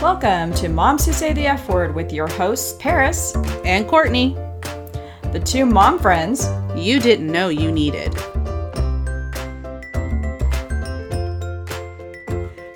Welcome to Moms Who Say the F Word with your hosts, Paris, and Courtney, the two mom friends you didn't know you needed.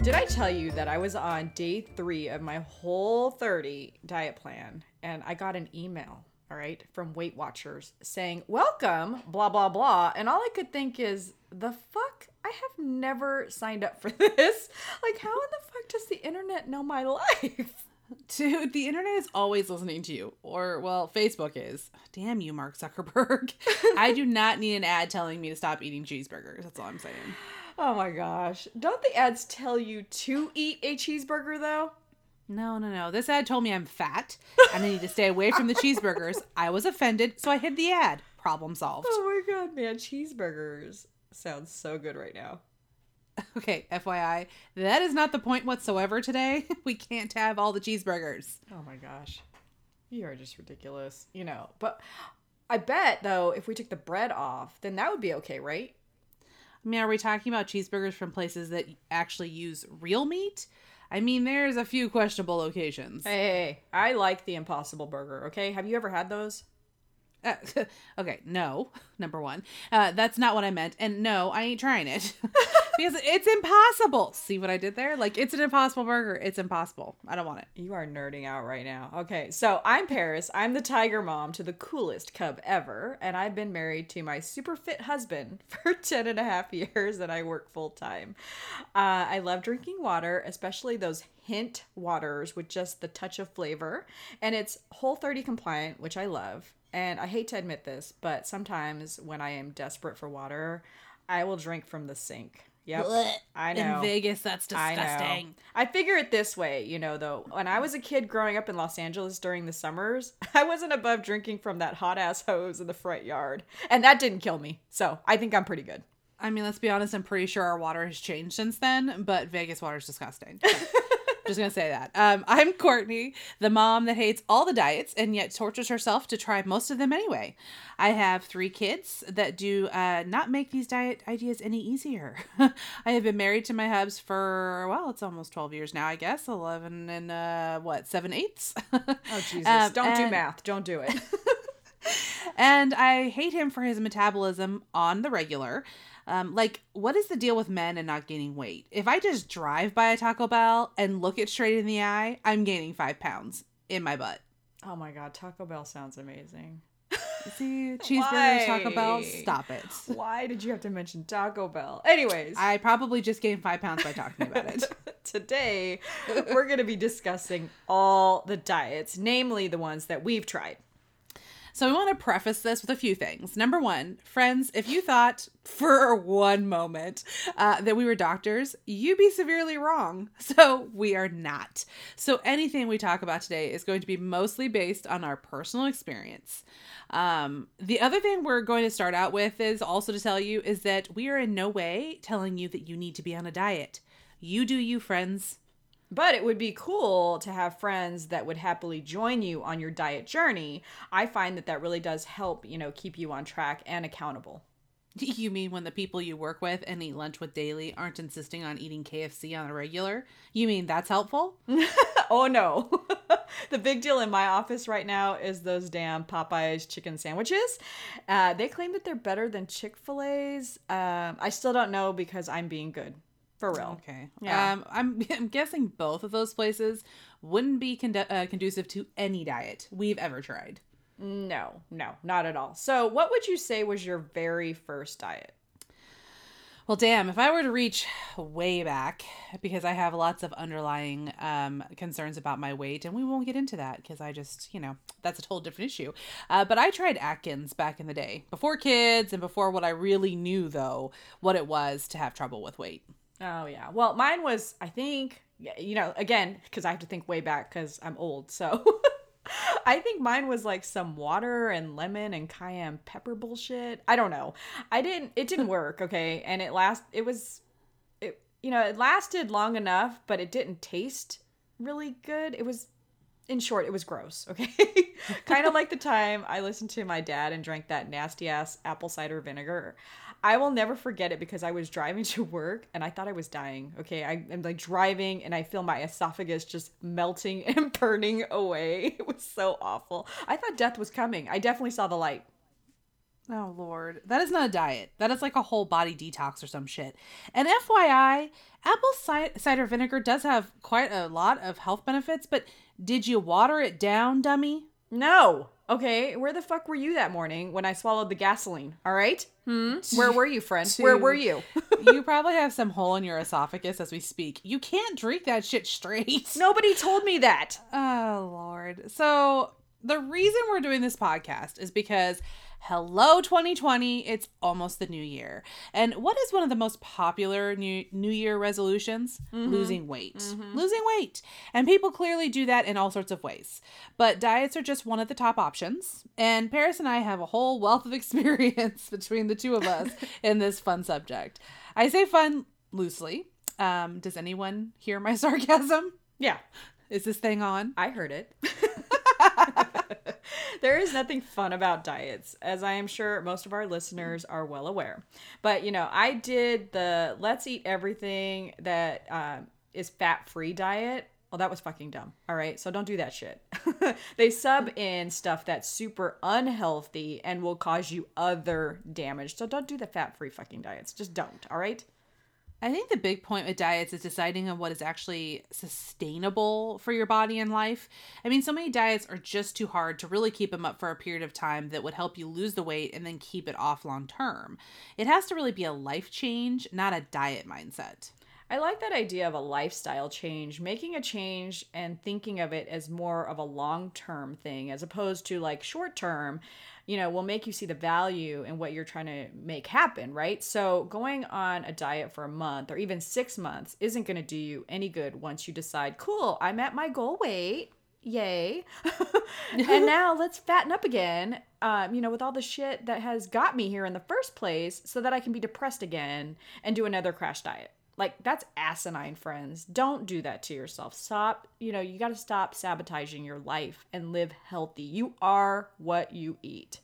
Did I tell you that I was on day three of my whole 30 diet plan and I got an email, all right, from Weight Watchers saying, Welcome, blah, blah, blah. And all I could think is, the fuck? I have never signed up for this. Like, how in the fuck does the internet know my life? Dude, the internet is always listening to you. Or, well, Facebook is. Damn you, Mark Zuckerberg. I do not need an ad telling me to stop eating cheeseburgers. That's all I'm saying. Oh my gosh. Don't the ads tell you to eat a cheeseburger, though? No, no, no. This ad told me I'm fat and I need to stay away from the cheeseburgers. I was offended, so I hid the ad. Problem solved. Oh my god, man. Cheeseburgers sounds so good right now. Okay, FYI, that is not the point whatsoever today. We can't have all the cheeseburgers. Oh my gosh. You are just ridiculous. You know, but I bet though, if we took the bread off, then that would be okay, right? I mean, are we talking about cheeseburgers from places that actually use real meat? I mean, there's a few questionable locations. Hey, hey, hey. I like the Impossible Burger, okay? Have you ever had those? Uh, okay, no, number one. Uh, that's not what I meant. And no, I ain't trying it because it's impossible. See what I did there? Like, it's an impossible burger. It's impossible. I don't want it. You are nerding out right now. Okay, so I'm Paris. I'm the tiger mom to the coolest cub ever. And I've been married to my super fit husband for 10 and a half years and I work full time. Uh, I love drinking water, especially those hint waters with just the touch of flavor. And it's Whole 30 compliant, which I love. And I hate to admit this, but sometimes when I am desperate for water, I will drink from the sink. Yep. I know. In Vegas, that's I disgusting. I figure it this way, you know, though. When I was a kid growing up in Los Angeles during the summers, I wasn't above drinking from that hot ass hose in the front yard. And that didn't kill me. So I think I'm pretty good. I mean, let's be honest, I'm pretty sure our water has changed since then, but Vegas water is disgusting. Just gonna say that. Um, I'm Courtney, the mom that hates all the diets and yet tortures herself to try most of them anyway. I have three kids that do uh, not make these diet ideas any easier. I have been married to my hubs for, well, it's almost 12 years now, I guess. 11 and, uh, what, 7 eighths? Oh, Jesus. Um, Don't do math. Don't do it. and I hate him for his metabolism on the regular. Um, like, what is the deal with men and not gaining weight? If I just drive by a Taco Bell and look it straight in the eye, I'm gaining five pounds in my butt. oh my God. Taco Bell sounds amazing. See, cheeseburgers, Taco Bell, stop it. Why did you have to mention Taco Bell? Anyways. I probably just gained five pounds by talking about it. Today, we're going to be discussing all the diets, namely the ones that we've tried. So we want to preface this with a few things. Number one, friends, if you thought for one moment uh, that we were doctors, you'd be severely wrong. So we are not. So anything we talk about today is going to be mostly based on our personal experience. Um, the other thing we're going to start out with is also to tell you is that we are in no way telling you that you need to be on a diet. You do you, friends. But it would be cool to have friends that would happily join you on your diet journey. I find that that really does help, you know, keep you on track and accountable. You mean when the people you work with and eat lunch with daily aren't insisting on eating KFC on a regular? You mean that's helpful? oh no. the big deal in my office right now is those damn Popeyes chicken sandwiches. Uh, they claim that they're better than Chick fil A's. Um, I still don't know because I'm being good. For real. Okay. Yeah. Um, I'm, I'm guessing both of those places wouldn't be condu- uh, conducive to any diet we've ever tried. No, no, not at all. So, what would you say was your very first diet? Well, damn, if I were to reach way back, because I have lots of underlying um, concerns about my weight, and we won't get into that because I just, you know, that's a whole different issue. Uh, but I tried Atkins back in the day, before kids and before what I really knew, though, what it was to have trouble with weight. Oh yeah. Well, mine was I think you know again because I have to think way back because I'm old. So I think mine was like some water and lemon and cayenne pepper bullshit. I don't know. I didn't. It didn't work. Okay, and it last. It was. It you know it lasted long enough, but it didn't taste really good. It was in short, it was gross, okay? kind of like the time I listened to my dad and drank that nasty ass apple cider vinegar. I will never forget it because I was driving to work and I thought I was dying. Okay, I am like driving and I feel my esophagus just melting and burning away. It was so awful. I thought death was coming. I definitely saw the light. Oh lord, that is not a diet. That is like a whole body detox or some shit. And FYI, apple cider vinegar does have quite a lot of health benefits, but did you water it down, dummy? No. Okay, where the fuck were you that morning when I swallowed the gasoline? All right? Hmm? Where were you, friend? Where were you? you probably have some hole in your esophagus as we speak. You can't drink that shit straight. Nobody told me that. Oh, Lord. So, the reason we're doing this podcast is because Hello 2020, it's almost the new year. And what is one of the most popular new new year resolutions? Mm-hmm. Losing weight. Mm-hmm. Losing weight. And people clearly do that in all sorts of ways. But diets are just one of the top options. And Paris and I have a whole wealth of experience between the two of us in this fun subject. I say fun loosely. Um, does anyone hear my sarcasm? Yeah. Is this thing on? I heard it. There is nothing fun about diets, as I am sure most of our listeners are well aware. But, you know, I did the let's eat everything that um, is fat free diet. Well, that was fucking dumb. All right. So don't do that shit. they sub in stuff that's super unhealthy and will cause you other damage. So don't do the fat free fucking diets. Just don't. All right. I think the big point with diets is deciding on what is actually sustainable for your body and life. I mean, so many diets are just too hard to really keep them up for a period of time that would help you lose the weight and then keep it off long term. It has to really be a life change, not a diet mindset. I like that idea of a lifestyle change, making a change and thinking of it as more of a long term thing as opposed to like short term you know, will make you see the value in what you're trying to make happen, right? So, going on a diet for a month or even six months isn't going to do you any good once you decide, cool, I'm at my goal weight. Yay. and now let's fatten up again, um, you know, with all the shit that has got me here in the first place so that I can be depressed again and do another crash diet. Like that's asinine, friends. Don't do that to yourself. Stop, you know, you got to stop sabotaging your life and live healthy. You are what you eat.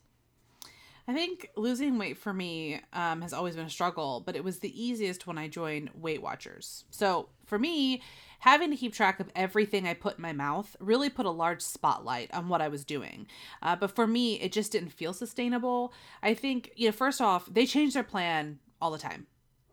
I think losing weight for me um, has always been a struggle, but it was the easiest when I joined Weight Watchers. So for me, having to keep track of everything I put in my mouth really put a large spotlight on what I was doing. Uh, but for me, it just didn't feel sustainable. I think, you know, first off, they change their plan all the time.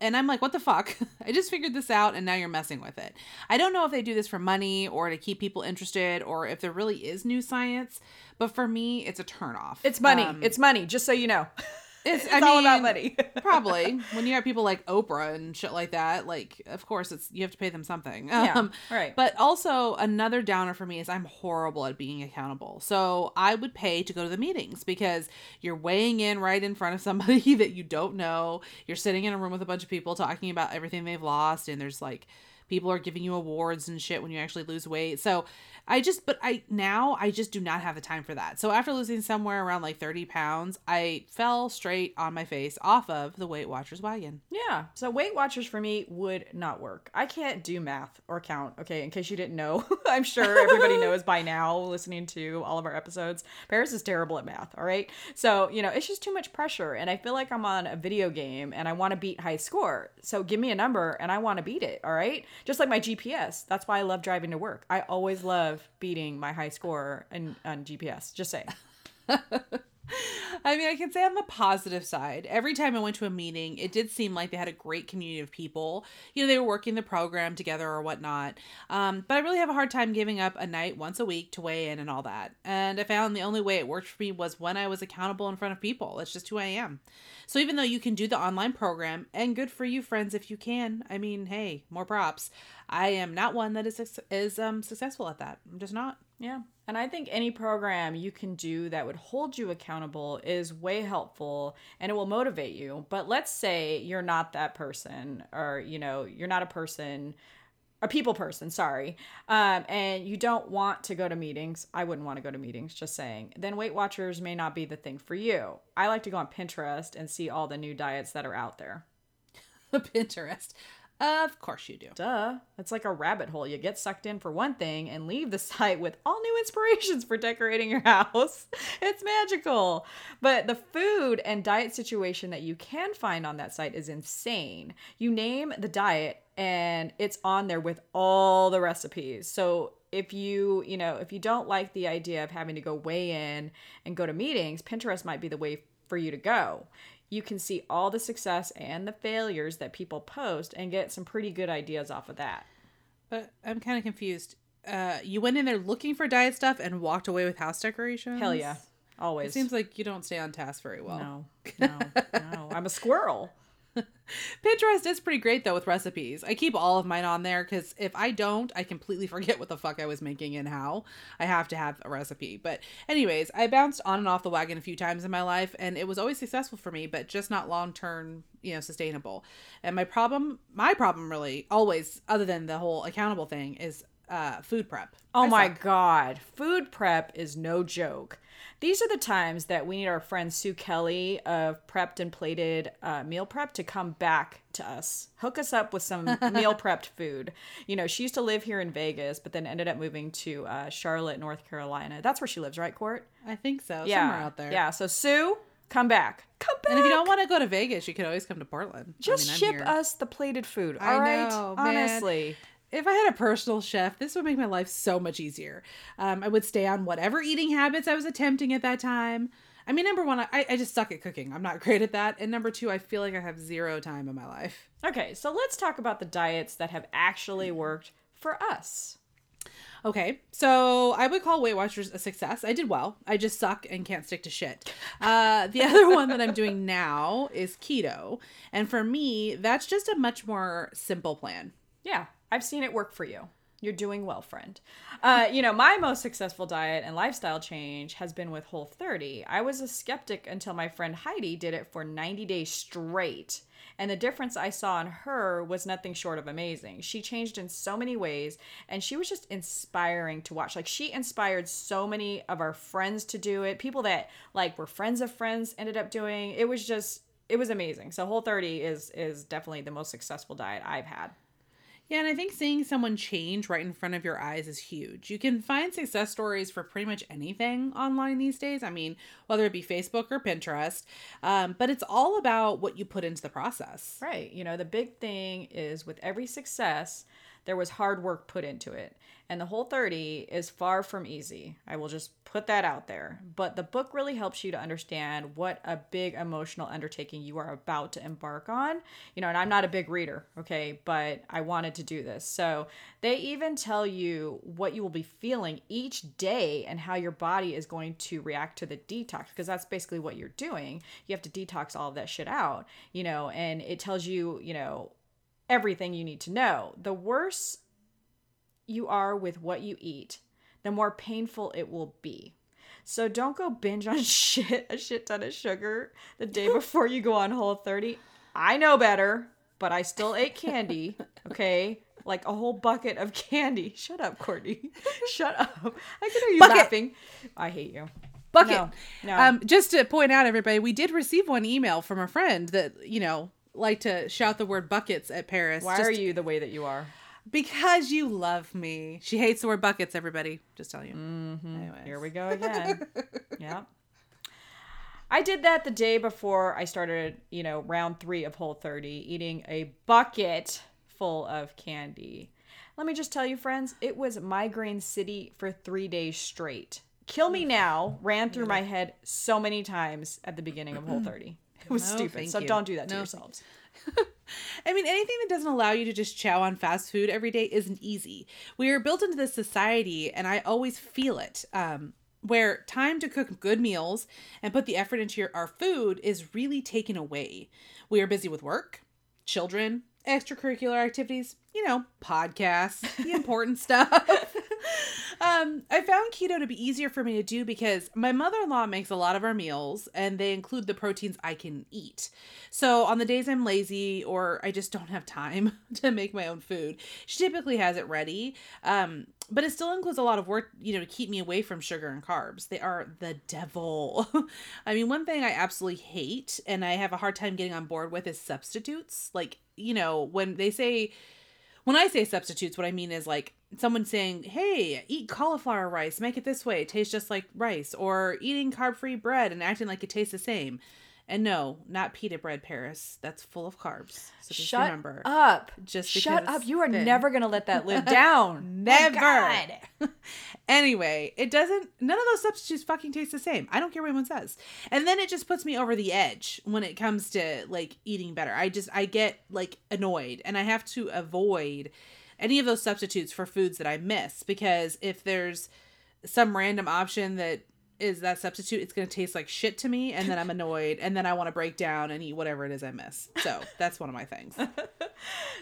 And I'm like, what the fuck? I just figured this out and now you're messing with it. I don't know if they do this for money or to keep people interested or if there really is new science, but for me, it's a turnoff. It's money. Um, it's money, just so you know. It's, it's I all mean, about money. probably when you have people like Oprah and shit like that, like of course it's you have to pay them something. Yeah, um, right. But also another downer for me is I'm horrible at being accountable. So I would pay to go to the meetings because you're weighing in right in front of somebody that you don't know. You're sitting in a room with a bunch of people talking about everything they've lost, and there's like people are giving you awards and shit when you actually lose weight. So I just, but I now I just do not have the time for that. So after losing somewhere around like 30 pounds, I fell straight on my face off of the Weight Watchers wagon. Yeah. So Weight Watchers for me would not work. I can't do math or count. Okay. In case you didn't know, I'm sure everybody knows by now listening to all of our episodes. Paris is terrible at math. All right. So, you know, it's just too much pressure. And I feel like I'm on a video game and I want to beat high score. So give me a number and I want to beat it. All right. Just like my GPS. That's why I love driving to work. I always love beating my high score in, on GPS. Just saying. I mean, I can say on the positive side, every time I went to a meeting, it did seem like they had a great community of people. You know, they were working the program together or whatnot. Um, but I really have a hard time giving up a night once a week to weigh in and all that. And I found the only way it worked for me was when I was accountable in front of people. That's just who I am. So even though you can do the online program, and good for you, friends, if you can, I mean, hey, more props. I am not one that is is um successful at that. I'm just not. Yeah. And I think any program you can do that would hold you accountable is way helpful and it will motivate you. But let's say you're not that person or you know, you're not a person a people person, sorry, um, and you don't want to go to meetings, I wouldn't want to go to meetings, just saying, then Weight Watchers may not be the thing for you. I like to go on Pinterest and see all the new diets that are out there. Pinterest. Of course you do. Duh. It's like a rabbit hole. You get sucked in for one thing and leave the site with all new inspirations for decorating your house. It's magical. But the food and diet situation that you can find on that site is insane. You name the diet and it's on there with all the recipes. So if you, you know, if you don't like the idea of having to go weigh in and go to meetings, Pinterest might be the way for you to go you can see all the success and the failures that people post and get some pretty good ideas off of that. But I'm kind of confused. Uh, you went in there looking for diet stuff and walked away with house decorations? Hell yeah. Always. It seems like you don't stay on task very well. No, no, no. I'm a squirrel. Pinterest is pretty great though with recipes. I keep all of mine on there because if I don't, I completely forget what the fuck I was making and how. I have to have a recipe. But, anyways, I bounced on and off the wagon a few times in my life and it was always successful for me, but just not long term, you know, sustainable. And my problem, my problem really, always, other than the whole accountable thing, is uh, food prep. Oh I my suck. God. Food prep is no joke. These are the times that we need our friend Sue Kelly of Prepped and Plated uh, Meal Prep to come back to us. Hook us up with some meal prepped food. You know, she used to live here in Vegas, but then ended up moving to uh, Charlotte, North Carolina. That's where she lives, right, Court? I think so. Yeah. Somewhere out there. Yeah. So, Sue, come back. Come back. And if you don't want to go to Vegas, you could always come to Portland. Just I'm ship here. us the plated food. I All right. know, man. Honestly. If I had a personal chef, this would make my life so much easier. Um, I would stay on whatever eating habits I was attempting at that time. I mean, number one, I, I just suck at cooking. I'm not great at that. And number two, I feel like I have zero time in my life. Okay, so let's talk about the diets that have actually worked for us. Okay, so I would call Weight Watchers a success. I did well. I just suck and can't stick to shit. Uh, the other one that I'm doing now is keto. And for me, that's just a much more simple plan. Yeah, I've seen it work for you. You're doing well, friend. Uh, you know, my most successful diet and lifestyle change has been with Whole 30. I was a skeptic until my friend Heidi did it for 90 days straight. And the difference I saw in her was nothing short of amazing. She changed in so many ways, and she was just inspiring to watch. Like, she inspired so many of our friends to do it. People that, like, were friends of friends ended up doing it. was just, it was amazing. So, Whole 30 is, is definitely the most successful diet I've had. Yeah, and I think seeing someone change right in front of your eyes is huge. You can find success stories for pretty much anything online these days. I mean, whether it be Facebook or Pinterest, um, but it's all about what you put into the process. Right. You know, the big thing is with every success, there was hard work put into it. And the whole 30 is far from easy. I will just put that out there. But the book really helps you to understand what a big emotional undertaking you are about to embark on. You know, and I'm not a big reader, okay, but I wanted to do this. So they even tell you what you will be feeling each day and how your body is going to react to the detox because that's basically what you're doing. You have to detox all of that shit out, you know, and it tells you, you know, everything you need to know. The worse you are with what you eat, the more painful it will be. So don't go binge on shit, a shit ton of sugar the day before you go on Whole 30. I know better, but I still ate candy, okay? Like a whole bucket of candy. Shut up, Courtney. Shut up. I can hear you Bucket. laughing. I hate you. Bucket. No, no. Um, just to point out, everybody, we did receive one email from a friend that you know like to shout the word buckets at Paris. Why just are you the way that you are? Because you love me. She hates the word buckets. Everybody, just tell you. Mm-hmm. Here we go again. yeah. I did that the day before I started, you know, round three of Whole 30, eating a bucket full of candy. Let me just tell you, friends, it was migraine city for three days straight. Kill me now ran through my head so many times at the beginning of Whole 30. It was No, stupid. So you. don't do that to No, yourselves. I mean, anything that doesn't allow you to just chow on fast food every day isn't easy. We are built into this society, and I always feel it. Um, where time to cook good meals and put the effort into your, our food is really taken away. We are busy with work, children, extracurricular activities, you know, podcasts, the important stuff. um, I found keto to be easier for me to do because my mother in law makes a lot of our meals and they include the proteins I can eat. So on the days I'm lazy or I just don't have time to make my own food, she typically has it ready. Um, but it still includes a lot of work, you know, to keep me away from sugar and carbs. They are the devil. I mean, one thing I absolutely hate and I have a hard time getting on board with is substitutes. Like, you know, when they say, when I say substitutes, what I mean is like someone saying, hey, eat cauliflower rice, make it this way, it tastes just like rice, or eating carb free bread and acting like it tastes the same. And no, not pita bread, Paris. That's full of carbs. So just Shut remember. up. Just Shut up. You are thin. never going to let that live down. Never. Anyway, it doesn't. None of those substitutes fucking taste the same. I don't care what anyone says. And then it just puts me over the edge when it comes to like eating better. I just I get like annoyed, and I have to avoid any of those substitutes for foods that I miss because if there's some random option that is that substitute, it's going to taste like shit to me, and then I'm annoyed, and then I want to break down and eat whatever it is I miss. So that's one of my things.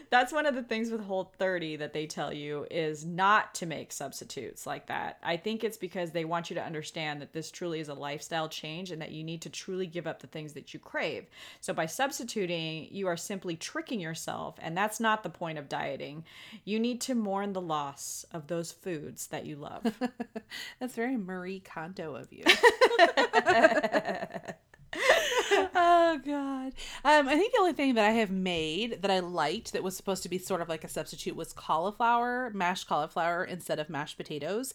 That's one of the things with Whole 30 that they tell you is not to make substitutes like that. I think it's because they want you to understand that this truly is a lifestyle change and that you need to truly give up the things that you crave. So by substituting, you are simply tricking yourself, and that's not the point of dieting. You need to mourn the loss of those foods that you love. That's very Marie Kondo of you. oh god. Um, I think the only thing that I have made that I liked that was supposed to be sort of like a substitute was cauliflower, mashed cauliflower instead of mashed potatoes.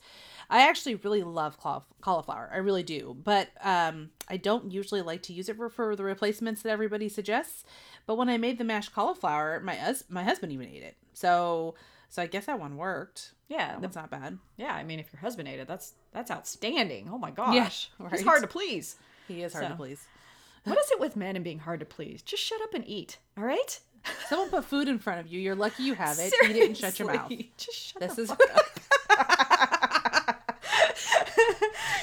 I actually really love cauliflower. I really do. But um, I don't usually like to use it for, for the replacements that everybody suggests. But when I made the mashed cauliflower, my hus- my husband even ate it. So so I guess that one worked. yeah, That's not bad. yeah. I mean, if your husband ate it, that's that's outstanding. Oh my gosh, Yeah, he's hard to please. He is hard to please. What is it with men and being hard to please? Just shut up and eat. All right. Someone put food in front of you. You're lucky you have it. Eat it and shut your mouth. Seriously, Just shut This is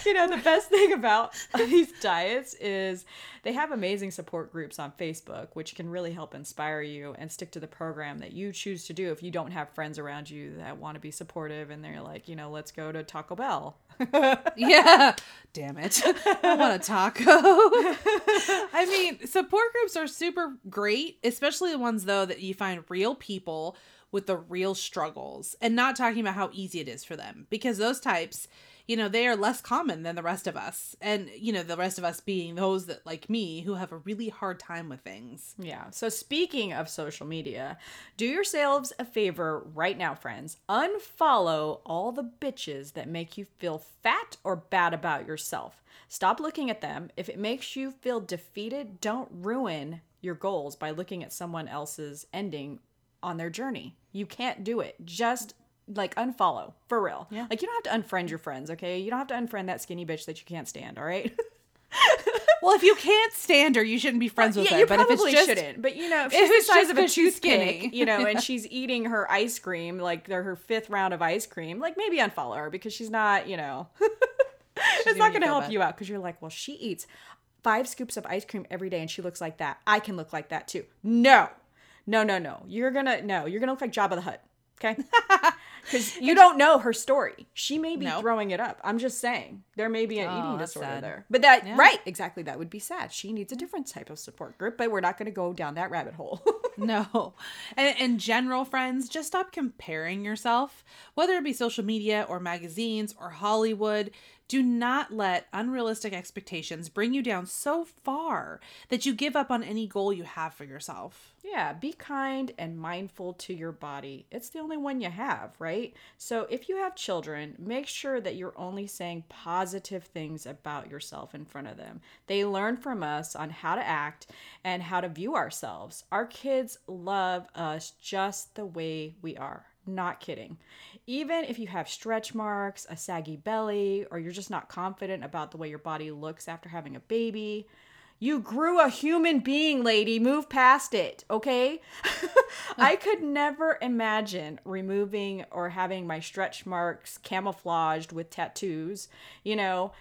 you know the best thing about these diets is they have amazing support groups on facebook which can really help inspire you and stick to the program that you choose to do if you don't have friends around you that want to be supportive and they're like you know let's go to taco bell yeah. Damn it. I want a taco. I mean, support groups are super great, especially the ones though that you find real people with the real struggles and not talking about how easy it is for them because those types you know they are less common than the rest of us and you know the rest of us being those that like me who have a really hard time with things Yeah. So speaking of social media, do yourselves a favor right now, friends. Unfollow all the bitches that make you feel fat or bad about yourself. Stop looking at them. If it makes you feel defeated, don't ruin your goals by looking at someone else's ending on their journey. You can't do it. Just like unfollow for real. Yeah. Like you don't have to unfriend your friends, okay? You don't have to unfriend that skinny bitch that you can't stand, all right? well if you can't stand her you shouldn't be friends uh, with yeah, her you but if probably it's just shouldn't. But you know, if if she's it's the size just of a toothpick, skinny. you know, and she's eating her ice cream, like they're her fifth round of ice cream, like maybe unfollow her because she's not, you know, it's not going to help bad. you out because you're like, well, she eats five scoops of ice cream every day and she looks like that. I can look like that too. No, no, no, no. You're gonna no. You're gonna look like Jabba the Hutt. Okay. Because you don't know her story. She may be Nope. throwing it up. I'm just saying there may be an Oh, eating disorder sad. there. But that Yeah. right, exactly. That would be sad. She needs a different type of support group. But we're not going to go down that rabbit hole. No. And in general, friends, just stop comparing yourself, whether it be social media or magazines or Hollywood. Do not let unrealistic expectations bring you down so far that you give up on any goal you have for yourself. Yeah, be kind and mindful to your body. It's the only one you have, right? So if you have children, make sure that you're only saying positive things about yourself in front of them. They learn from us on how to act and how to view ourselves. Our kids love us just the way we are. Not kidding. Even if you have stretch marks, a saggy belly, or you're just not confident about the way your body looks after having a baby, you grew a human being, lady. Move past it, okay? I could never imagine removing or having my stretch marks camouflaged with tattoos, you know,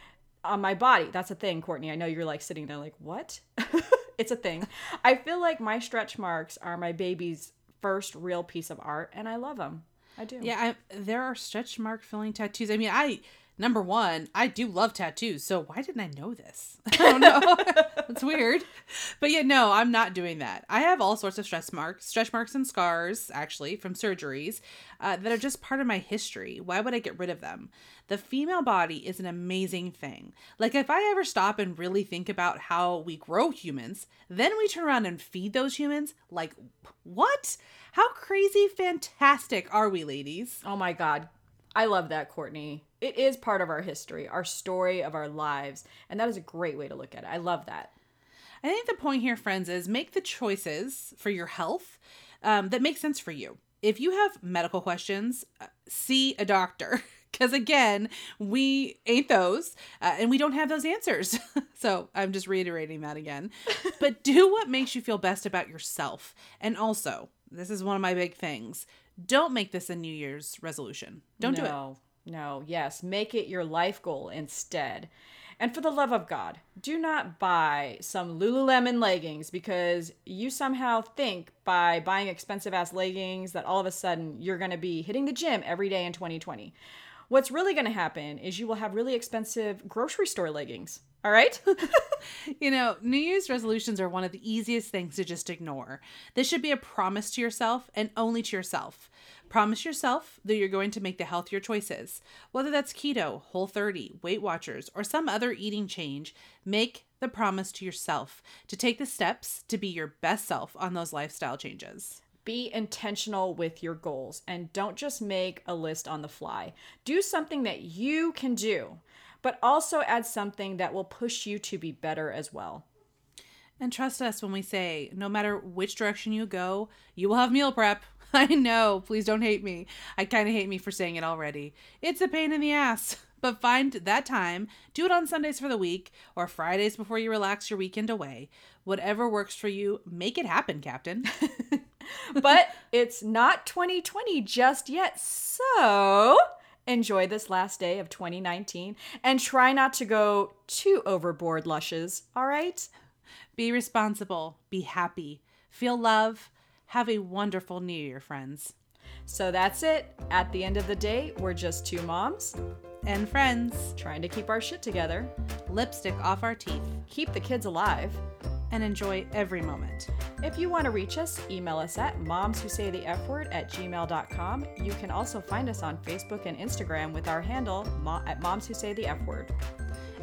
on my body. That's a thing, Courtney. I know you're like sitting there like, what? it's a thing. I feel like my stretch marks are my baby's first real piece of art, and I love them. I do. Yeah, I, there are stretch mark filling tattoos. I mean, I number one, I do love tattoos. So why didn't I know this? I don't know. That's weird. But yeah, no, I'm not doing that. I have all sorts of stretch marks, stretch marks and scars, actually, from surgeries uh, that are just part of my history. Why would I get rid of them? The female body is an amazing thing. Like, if I ever stop and really think about how we grow humans, then we turn around and feed those humans, like, what? How crazy fantastic are we, ladies? Oh my God. I love that, Courtney. It is part of our history, our story of our lives. And that is a great way to look at it. I love that. I think the point here, friends, is make the choices for your health um, that make sense for you. If you have medical questions, uh, see a doctor. Because again, we ain't those uh, and we don't have those answers. so I'm just reiterating that again. but do what makes you feel best about yourself. And also, this is one of my big things don't make this a New Year's resolution. Don't do it. No, no, yes. Make it your life goal instead. And for the love of God, do not buy some Lululemon leggings because you somehow think by buying expensive ass leggings that all of a sudden you're going to be hitting the gym every day in 2020. What's really going to happen is you will have really expensive grocery store leggings. All right? You know, New Year's resolutions are one of the easiest things to just ignore. This should be a promise to yourself and only to yourself. Promise yourself that you're going to make the healthier choices. Whether that's keto, whole 30, Weight Watchers, or some other eating change, make the promise to yourself to take the steps to be your best self on those lifestyle changes. Be intentional with your goals and don't just make a list on the fly. Do something that you can do, but also add something that will push you to be better as well. And trust us when we say, no matter which direction you go, you will have meal prep. I know, please don't hate me. I kind of hate me for saying it already. It's a pain in the ass. But find that time, do it on Sundays for the week or Fridays before you relax your weekend away. Whatever works for you, make it happen, Captain. but it's not 2020 just yet. So enjoy this last day of 2019 and try not to go too overboard, lushes. All right? Be responsible, be happy, feel love. Have a wonderful new year, friends So that's it. At the end of the day, we're just two moms and friends. trying to keep our shit together, Lipstick off our teeth keep the kids alive. And enjoy every moment. If you want to reach us, email us at moms who say the F word at gmail.com. You can also find us on Facebook and Instagram with our handle at moms who say the F word.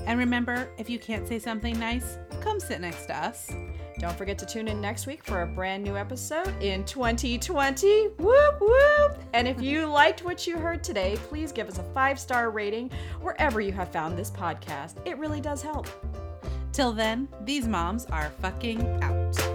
And remember, if you can't say something nice, come sit next to us. Don't forget to tune in next week for a brand new episode in 2020. Whoop whoop! And if you liked what you heard today, please give us a five star rating wherever you have found this podcast. It really does help. Till then, these moms are fucking out.